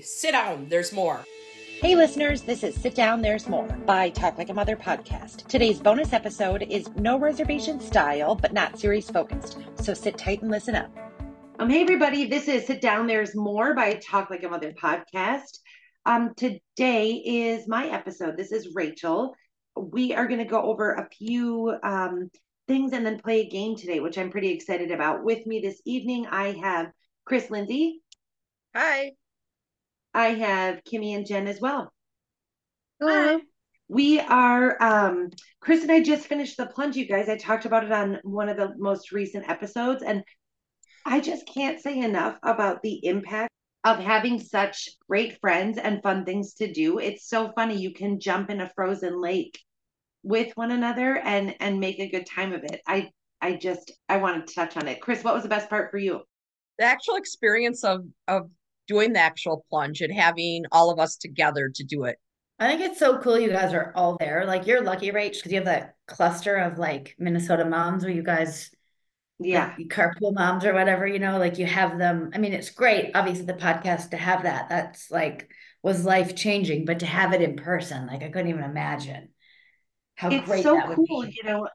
Hey, sit down, there's more. Hey, listeners, this is Sit Down, There's More by Talk Like a Mother podcast. Today's bonus episode is no reservation style, but not series focused. So sit tight and listen up. Um, hey, everybody, this is Sit Down, There's More by Talk Like a Mother podcast. Um, today is my episode. This is Rachel. We are going to go over a few um, things and then play a game today, which I'm pretty excited about. With me this evening, I have Kris Lindsey. Hi. I have Kimmie and Jenn as well. Hello. We are um Kris and I just finished the plunge, you guys. I talked about it on one of the most recent episodes, and I just can't say enough about the impact of having such great friends and fun things to do. It's so funny. You can jump in a frozen lake with one another and and make a good time of it. I I just I want to touch on it. Kris, what was the best part for you? The actual experience of of doing the actual plunge and having all of us together to do it. I think it's so cool you guys are all there. Like you're lucky, Rach, because you have that cluster of like Minnesota moms where you guys yeah like, carpool moms or whatever, you know, like you have them. I mean, it's great, obviously, the podcast to have that. That's like was life changing, but to have it in person, like I couldn't even imagine how it's great so that would cool be. you know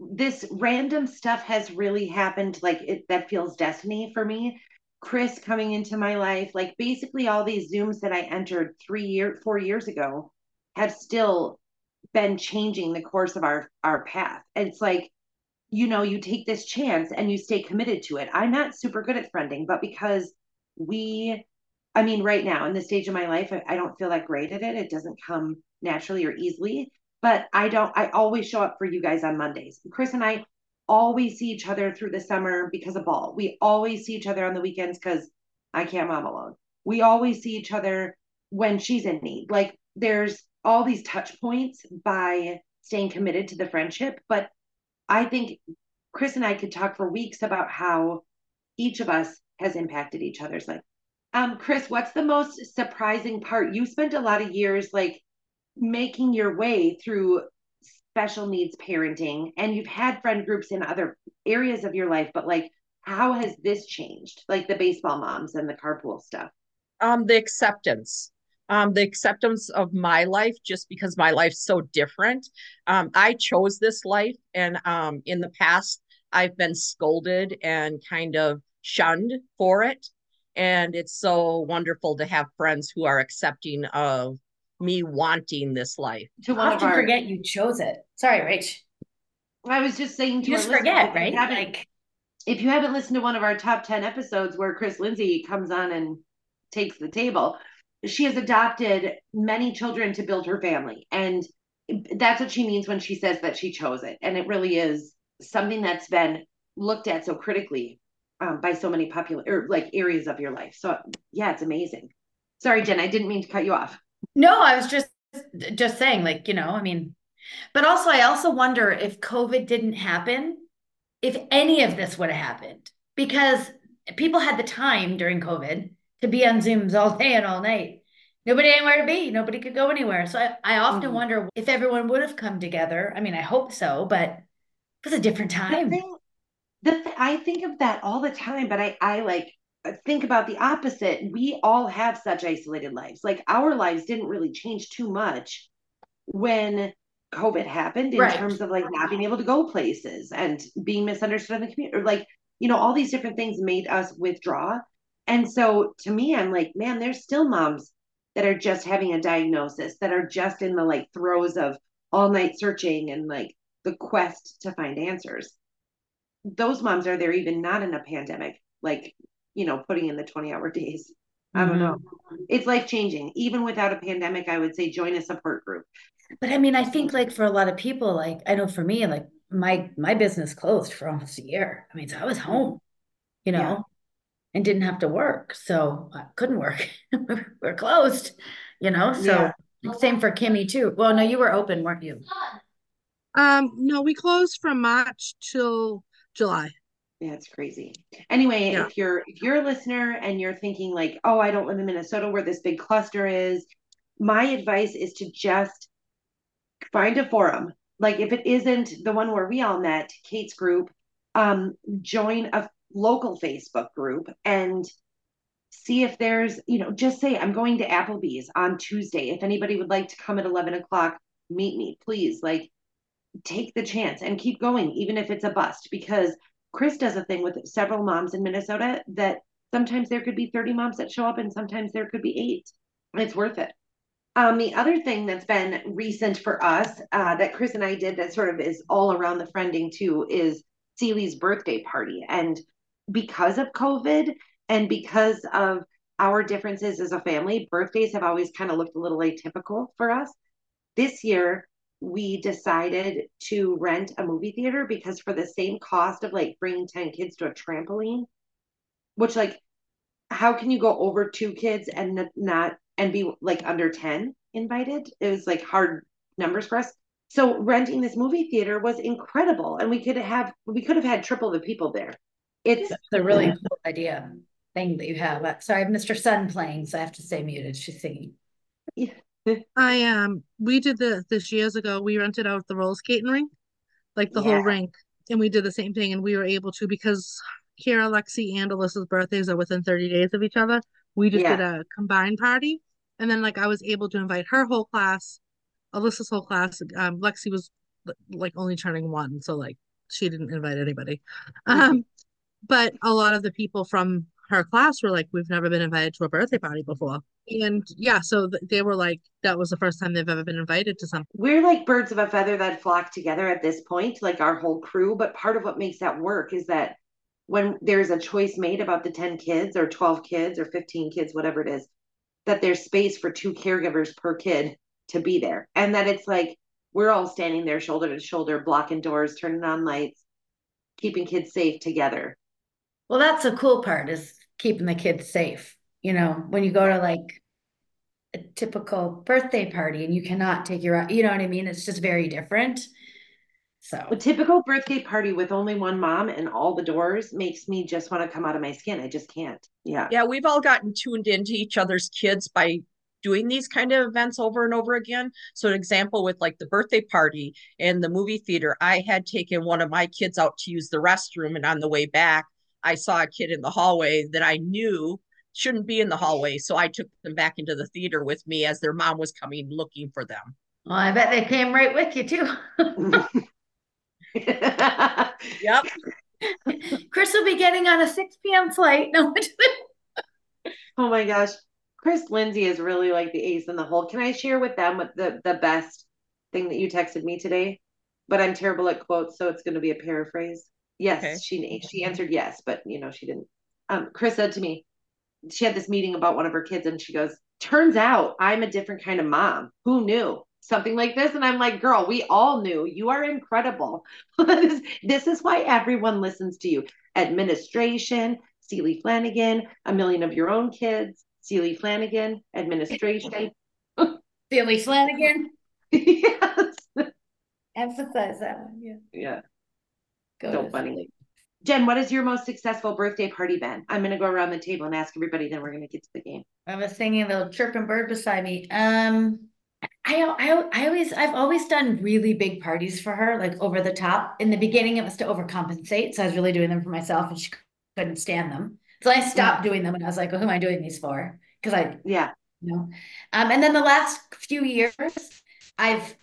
this random stuff has really happened like it that feels destiny for me kris coming into my life like basically all these zooms that i entered three year four years ago have still been changing the course of our our path. And it's like you know you take this chance and you stay committed to it. I'm not super good at friending but because we i mean right now in the stage of my life I, I don't feel that great at it. It doesn't come naturally or easily but I don't, I always show up for you guys on Mondays. Kris and I always see each other through the summer because of ball. We always see each other on the weekends because I can't mom alone. We always see each other when she's in need. Like there's all these touch points by staying committed to the friendship. But I think Kris and I could talk for weeks about how each of us has impacted each other's life. Um, Kris, what's the most surprising part? You spent a lot of years like making your way through special needs parenting and you've had friend groups in other areas of your life but like how has this changed like the baseball moms and the carpool stuff Um, the acceptance. Um, the acceptance of my life just because my life's so different. Um, I chose this life and um in the past I've been scolded and kind of shunned for it. And it's so wonderful to have friends who are accepting of me wanting this life. to How one of our forget you chose it. Sorry, Rach. i was just saying to You our just listeners, forget, if you right? haven't- Like if you haven't listened to one of our top 10 episodes where kris lindsey comes on and takes the table she has adopted many children to build her family and that's what she means when she says that she chose it and it really is something that's been looked at so critically um, by so many popular or like areas of your life so yeah it's amazing sorry jenn i didn't mean to cut you off No, I was just just saying, like, you know, I mean, but also I also wonder if COVID didn't happen, if any of this would have happened. Because people had the time during COVID to be on Zooms all day and all night. Nobody anywhere to be, nobody could go anywhere. So I, I often Mhm. wonder if everyone would have come together. I mean, I hope so, but it was a different the time. thing, the th- I think of that all the time, but I, I like think about the opposite. We all have such isolated lives. Like our lives didn't really change too much when COVID happened in Right. terms of like not being able to go places and being misunderstood in the community, or like, you know, all these different things made us withdraw. And so to me, I'm like, man, there's still moms that are just having a diagnosis, that are just in the like throes of all night searching and like the quest to find answers those moms are there even not in a pandemic like you know putting in the 20 hour days i don't know it's life changing even without a pandemic i would say join a support group But I mean, I think like for a lot of people, like I know for me, like my my business closed for almost a year. I mean, so I was home, you know, Yeah. and didn't have to work. So I couldn't work. We're closed, you know. So same for Kimmie too. Well, no, you were open, weren't you? Um, no, we closed from March till July. Yeah it's crazy anyway Yeah. if you're if you're a listener and you're thinking like oh i don't live in minnesota where this big cluster is my advice is to just find a forum like if it isn't the one where we all met kate's group um join a local facebook group and see if there's, you know, just say, I'm going to Applebee's on Tuesday. If anybody would like to come at 11 o'clock, meet me, please. Like, take the chance and keep going, even if it's a bust, because Kris does a thing with several moms in Minnesota that sometimes there could be 30 moms that show up and sometimes there could be eight. It's worth it. Um, the other thing that's been recent for us uh, that Kris and I did that sort of is all around the friending too is Celie's birthday party. And because of COVID and because of our differences as a family, birthdays have always kind of looked a little atypical for us. This year, we decided to rent a movie theater because for the same cost of like bringing 10 kids to a trampoline, which like, how can you go over two kids and not and be like under 10 invited? It was like hard numbers for us. So renting this movie theater was incredible. And we could have we could have had triple the people there. It's That's a really cool idea thing that you have. Uh, sorry, Mr. Sun playing, so I have to stay muted. She's singing. I um we did the this years ago. We rented out the roller skating rink, like the Yeah. whole rink, and we did the same thing. And we were able to because Kira, Lexi, and Alyssa's birthdays are within 30 days of each other. We just Yeah. did a combined party, and then like I was able to invite her whole class, Alyssa's whole class. Um, Lexi was like only turning one, so like she didn't invite anybody. Mhm. Um, but a lot of the people from her class were like, "We've never been invited to a birthday party before." And yeah, so th- they were like, that was the first time they've ever been invited to something. we're like birds of a feather that flock together at this point, like our whole crew. But part of what makes that work is that when there's a choice made about the 10 kids or 12 kids or 15 kids, whatever it is, that there's space for two caregivers per kid to be there. And that it's like we're all standing there shoulder to shoulder, blocking doors, turning on lights, keeping kids safe together. Well, that's the cool part is keeping the kids safe. You know, when you go to like a typical birthday party and you cannot take your, you know what I mean? It's just very different. So, A typical birthday party with only one mom and all the doors makes me just want to come out of my skin. I just can't. Yeah. Yeah, we've all gotten tuned into each other's kids by doing these kind of events over and over again. So, an example with like the birthday party and the movie theater, I had taken one of my kids out to use the restroom, and on the way back, I saw a kid in the hallway that I knew shouldn't be in the hallway. So, I took them back into the theater with me as their mom was coming looking for them. well, I bet they came right with you too. Yep. Kris will be getting on a 6 p.m. flight. No, oh my gosh. Kris Lindsey is really like the ace in the hole. Can I share with them what the, the best thing that you texted me today? But I'm terrible at quotes, so it's going to be a paraphrase. Yes, Okay. she she answered yes, but you know she didn't. Um, Kris said to me, she had this meeting about one of her kids, and she goes, "Turns out I'm a different kind of mom. Who knew?" Something like this, and I'm like, "Girl, we all knew. You are incredible. this, this is why everyone listens to you. Administration, Celie Flanagan, a million of your own kids, Celie Flanagan, administration. Billy Flanagan. yes. Emphasize that one. Yeah. Yeah. Go So to funny. sleep. Jenn, what has your most successful birthday party been? I'm gonna go around the table and ask everybody, then we're gonna get to the game. I was singing a little chirping bird beside me. Um, I, I, I always, I've always done really big parties for her, like over the top. In the beginning, it was to overcompensate, so I was really doing them for myself, and she couldn't stand them. So I stopped doing them, and I was like, "Well, who am I doing these for?" Because I, Yeah. you know. Um, and then the last few years, I've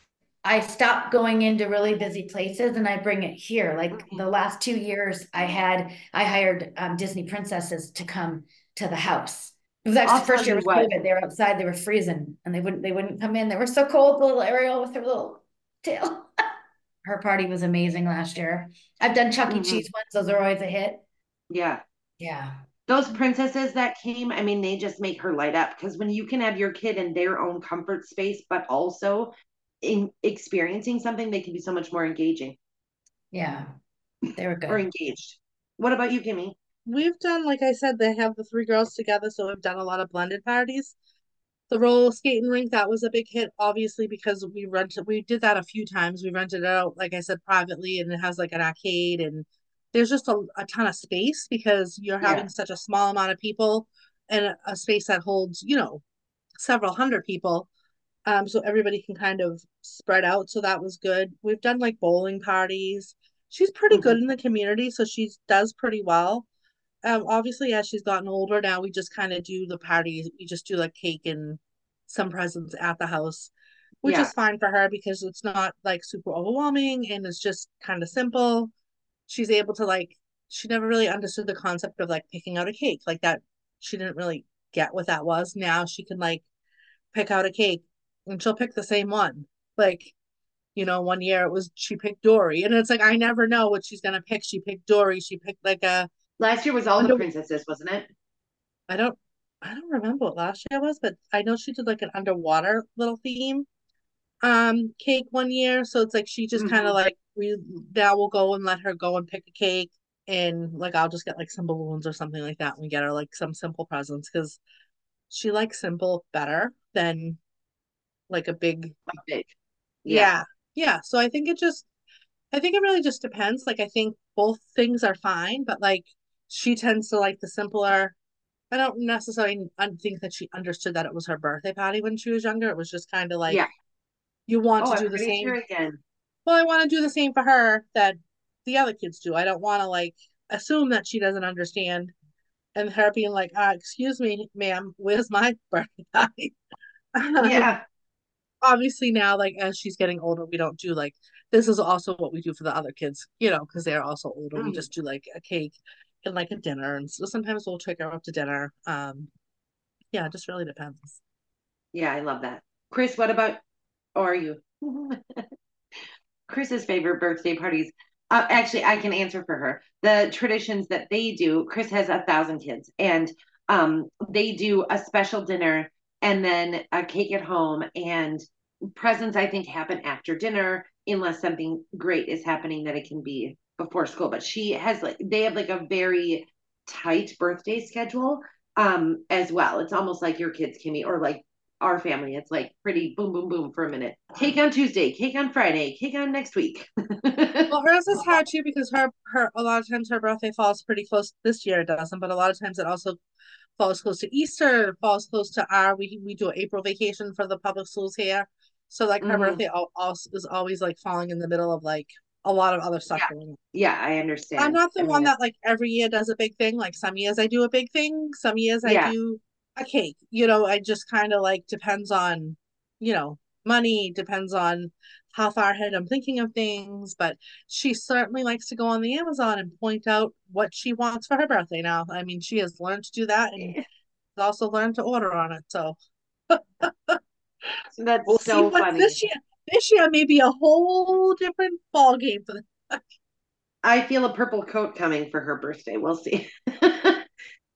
I stopped going into really busy places and I bring it here. Like Mhm. the last two years, I had I hired um, Disney princesses to come to the house. It was actually I'll the first year was. COVID. They were outside, they were freezing, and they wouldn't they wouldn't come in. They were so cold, the little Ariel with her little tail. her party was amazing last year. I've done Chuck E. Mhm. Cheese ones, those are always a hit. Yeah. Yeah. Those princesses that came, I mean, they just make her light up because when you can have your kid in their own comfort space, but also in experiencing something, they can be so much more engaging Yeah. They were good. or engaged. What about you, Kimmie? We've done, like I said, they have the three girls together, so we've done a lot of blended parties. The roller skating rink, that was a big hit, obviously, because we rented, we did that a few times. We rented it out, like I said, privately, and it has like an arcade, and there's just a, a ton of space because you're Yeah. having such a small amount of people and a, a space that holds, you know, several hundred people. Um, so everybody can kind of spread out. So that was good. We've done like bowling parties. She's pretty good in the community, so she does pretty well. um, obviously as she's gotten older now, we just kind of do the parties. We just do like cake and some presents at the house, which Yeah. is fine for her because it's not like super overwhelming and it's just kind of simple. She's able to like she never really understood the concept of like picking out a cake like that. She didn't really get what that was. Now she can like pick out a cake and she'll pick the same one. Like, you know, one year it was she picked Dory, and it's like I never know what she's gonna pick. She picked Dory. She picked like a Last year was all the princesses, wasn't it? I don't I don't remember what last year was, but I know she did like an underwater little theme um cake one year. So it's like she just kind Mhm. of like we now we'll go and let her go and pick a cake and like I'll just get like some balloons or something like that and we get her like some simple presents because she likes simple better than like a big big. yeah. Yeah. So I think it just I think it really just depends. Like I think both things are fine, but like she tends to like the simpler. I don't necessarily think that she understood that it was her birthday party when she was younger. It was just kind of like Yeah. you want Oh, to I'm do the same. sure again. Well, I want to do the same for her that the other kids do. I don't want to like assume that she doesn't understand and her being like, uh, excuse me, ma'am, where's my birthday party? Yeah. Obviously now like as she's getting older we don't do like this is also what we do for the other kids you know because they're also older we Mm. just do like a cake and like a dinner and so sometimes we'll take her up to dinner um yeah it just really depends Yeah, I love that. Kris, what about or are you? Kris's favorite birthday parties. Uh, actually, I can answer for her. The traditions that they do, Kris has a thousand kids, and um, they do a special dinner and then a cake at home, and presents, I think, happen after dinner, unless something great is happening that it can be before school. But she has like, they have like a very tight birthday schedule um as well. It's almost like your kids, Kimmie, or like our family. It's like pretty boom, boom, boom for a minute. Cake on Tuesday, cake on Friday, cake on next week. well hers is hard too because her her a lot of times her birthday falls pretty close this year it doesn't but a lot of times it also falls close to easter falls close to our we we do an april vacation for the public schools here so like her Mhm. birthday al- also is always like falling in the middle of like a lot of other stuff Yeah. yeah, I understand. I'm not the I one mean, that like every year does a big thing. Like some years I do a big thing, some years I Yeah. do a cake. You know, I just kind of like depends on, you know, money, depends on how far ahead I'm thinking of things. But she certainly likes to go on the Amazon and point out what she wants for her birthday now. I mean, she has learned to do that and has also learned to order on it. So That's we'll so funny. this year. This year may be a whole different ball game for the I feel a purple coat coming for her birthday. We'll see. um,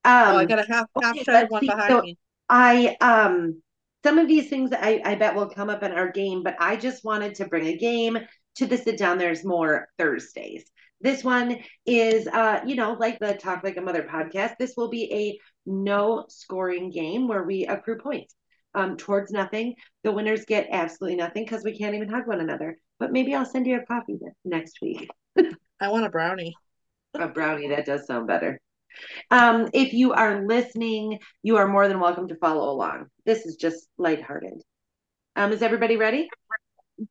Oh, I got a half half okay, one behind So- me. I um some of these things I, I bet will come up in our game, but I just wanted to bring a game to the sit down. There's more Thursdays. This one is uh, you know, like the Talk Like a Mother podcast. This will be a no scoring game where we accrue points um towards nothing. The winners get absolutely nothing because we can't even hug one another. But maybe I'll send you a coffee next week. I want a brownie. A brownie, that does sound better. Um, if you are listening, you are more than welcome to follow along. This is just lighthearted. Um, is everybody ready?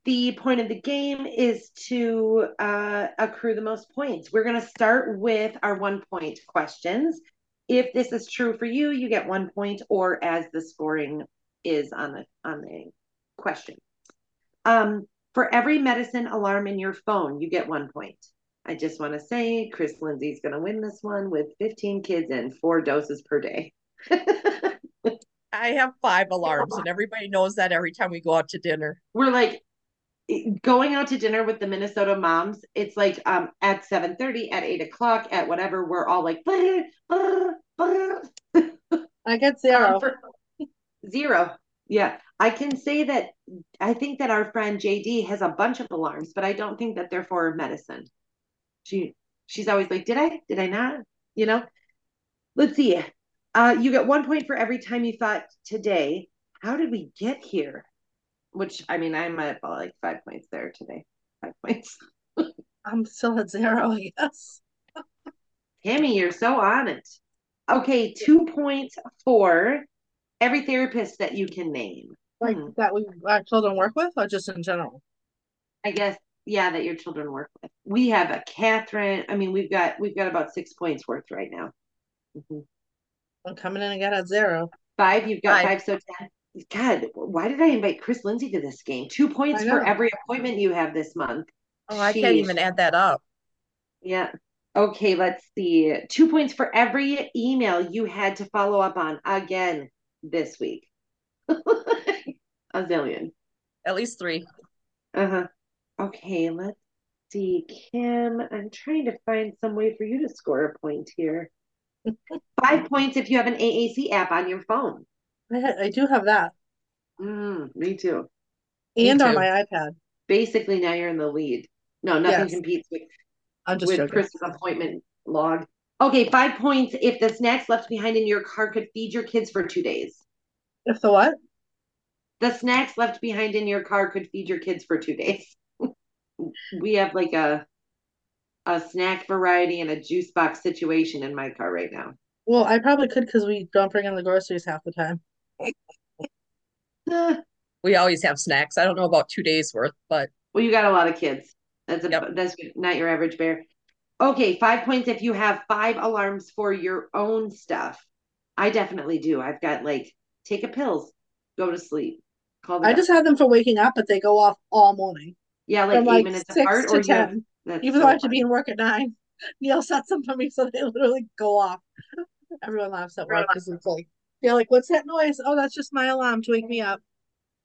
The point of the game is to uh, accrue the most points. We're going to start with our one point questions. If this is true for you, you get one point, or as the scoring is on the on the question. Um, for every medicine alarm in your phone, you get one point. I just want to say Kris Lindsey's going to win this one with 15 kids and four doses per day. I have five alarms, and everybody knows that every time we go out to dinner. We're like going out to dinner with the Minnesota moms. It's like um at 7:30, at eight o'clock, at whatever. We're all like "Brr, brr, brr." I get zero. Um, for- zero. Yeah, I can say that I think that our friend JD has a bunch of alarms, but I don't think that they're for medicine. She she's always like, "Did I? Did I not?" You know. Let's see. Uh, you get one point for every time you thought today. How did we get here? Which I mean, I'm at like five points there today. Five points. I'm still at zero, I guess. Tammy, you're so on it. Okay, two points for every therapist that you can name. Like Hmm. that we our children work with, or just in general? I guess yeah, that your children work with. We have a Catherine. I mean, we've got we've got about six points worth right now. Mhm. I'm coming in again at zero. Five, you've got Five. five, so ten. God, why did I invite Kris Lindsey to this game? Two points for every appointment you have this month. Oh, I can't even add that up. Yeah. Okay, let's see. Two points for every email you had to follow up on again this week. A zillion. At least three. Uh-huh. Okay, let's see. Kim, I'm trying to find some way for you to score a point here. Five points if you have an AAC app on your phone. I, I do have that. Mm, me too. Me And on too. my iPad. Basically, now you're in the lead. No, nothing Yes. competes with I'm just with joking. Kris's appointment log. Okay, five points if the snacks left behind in your car could feed your kids for two days. If the what? The snacks left behind in your car could feed your kids for two days. we have like a a snack variety and a juice box situation in my car right now. Well, I probably could because we don't bring in the groceries half the time. We always have snacks. I don't know about two days worth, but well, you got a lot of kids. That's a Yep. that's not your average bear. Okay, five points if you have five alarms for your own stuff. I definitely do. I've got like take a pills, go to sleep. Call the I just have them for waking up, but they go off all morning yeah, like from eight like minutes six apart, to or you have, ten. Even so though I have to be in work at nine, Neil sets them for me so they literally go off. Everyone laughs at work because it's like they're like, "What's that noise?" Oh, that's just my alarm to wake me up.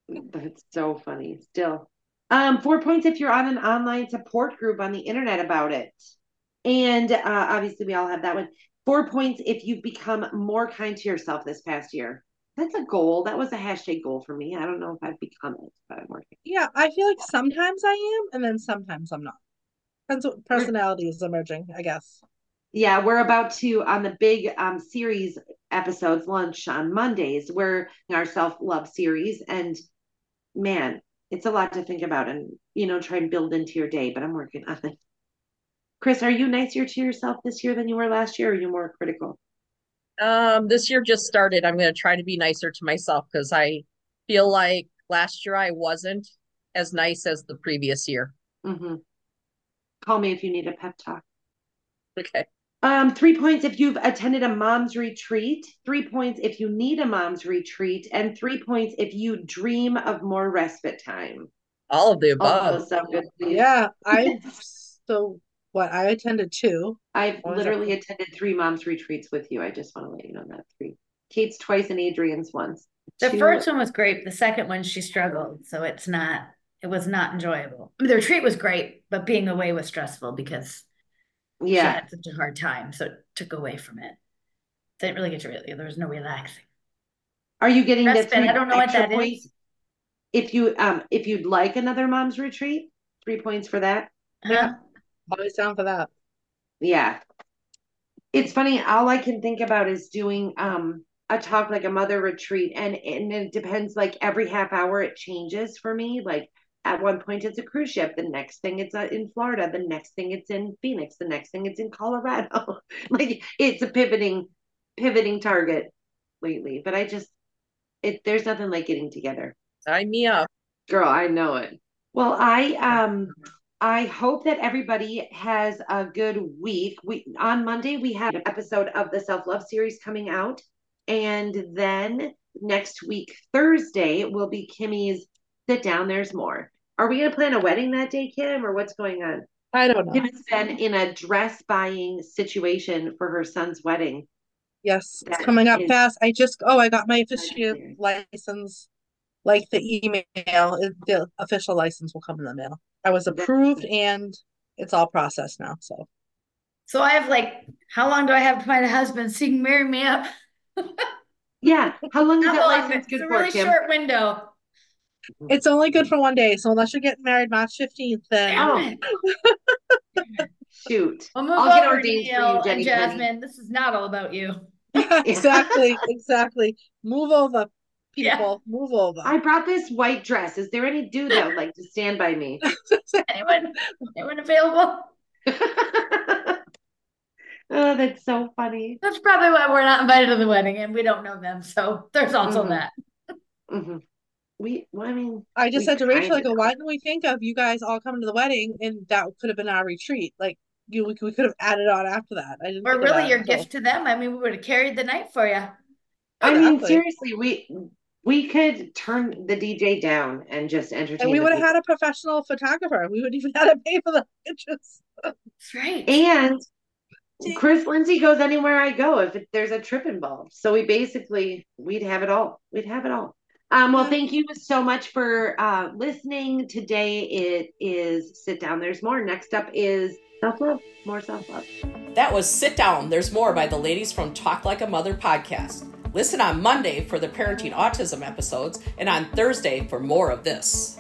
That's so funny. Still, um, four points if you're on an online support group on the internet about it, and uh, obviously we all have that one. Four points if you've become more kind to yourself this past year. That's a goal. That was a hashtag goal for me. I don't know if I've become it, but I'm working. Yeah, I feel like sometimes I am, and then sometimes I'm not. Depends what personality is emerging, I guess. Yeah, we're about to on the big um series episodes launch on Mondays. We're in our self love series, and man, it's a lot to think about and you know try and build into your day. But I'm working on it. Kris, are you nicer to yourself this year than you were last year? Or are you more critical? Um, this year just started. I'm going to try to be nicer to myself because I feel like last year I wasn't as nice as the previous year. hmm Call me if you need a pep talk. Okay. Um, three points if you've attended a mom's retreat, three points if you need a mom's retreat, and three points if you dream of more respite time. All of the All above. those sound good. Yeah, I'm so what I attended two. I've What that? literally attended three moms retreats with you. I just want to let you know that three. Kate's twice and Adrian's once. The first one was great. The second one, she struggled. So it's not, it was not enjoyable. I mean, the retreat was great, but being away was stressful because she yeah. had such a hard time. So it took away from it. Didn't really get to really, there was no relaxing. Are you getting the Respite, three I don't know what extra that is. points? If you um if you'd like another mom's retreat, three points for that. Yeah. Always down for that. Yeah. It's funny, all I can think about is doing um a talk like a mother retreat and and it depends like every half hour it changes for me. Like at one point it's a cruise ship, the next thing it's uh, in Florida, the next thing it's in Phoenix, the next thing it's in Colorado. like it's a pivoting pivoting target lately. But I just it there's nothing like getting together. Sign me up. Girl, I know it. Well, I um I hope that everybody has a good week. We on Monday we have an episode of the self-love series coming out. And then next week, Thursday, will be Kimmie's sit down, there's more. Are we gonna plan a wedding that day, Kim, or what's going on? I don't know. Kim has been in a dress buying situation for her son's wedding. Yes, it's coming up is- fast. I just oh, I got my official license, like the email. The official license will come in the mail. I was approved and it's all processed now. So So I have like, how long do I have to find a husband so you can marry me up? Yeah. How long is Not that long, license it's good a for, really Kim? short window. it's only good for one day. So unless you're getting married March fifteenth, then Damn Oh. it. Shoot. Well, move I'll get over, ordained for you, Jenny and Penny. Jasmine. This is not all about you. exactly, exactly. Move over, Yeah. people. Move over. I brought this white dress. Is there any dude that would like to stand by me? Anyone? Anyone available? oh, that's so funny. That's probably why we're not invited to the wedding and we don't know them. So there's also Mhm. that. hmm We, well, I mean, I just we said to Rachel, I kinda go, know. why didn't we think of you guys all coming to the wedding and that could have been our retreat? Like you we, we could have added on after that. I didn't. Or really your so- gift to them. I mean, we would have carried the night for you. I mean, seriously, we we could turn the DJ down and just entertain. And we would have had a professional photographer. We wouldn't even have to pay for the pictures. That's right. And Kris Lindsey goes anywhere I go if there's a trip involved. So we basically we'd have it all. We'd have it all. Um, well, thank you so much for uh, listening. Today it is sit down. There's more. Next up is self love. More self love. That was Sit Down, There's More by the ladies from Talk Like a Mother podcast. Listen on Monday for the parenting autism episodes and on Thursday for more of this.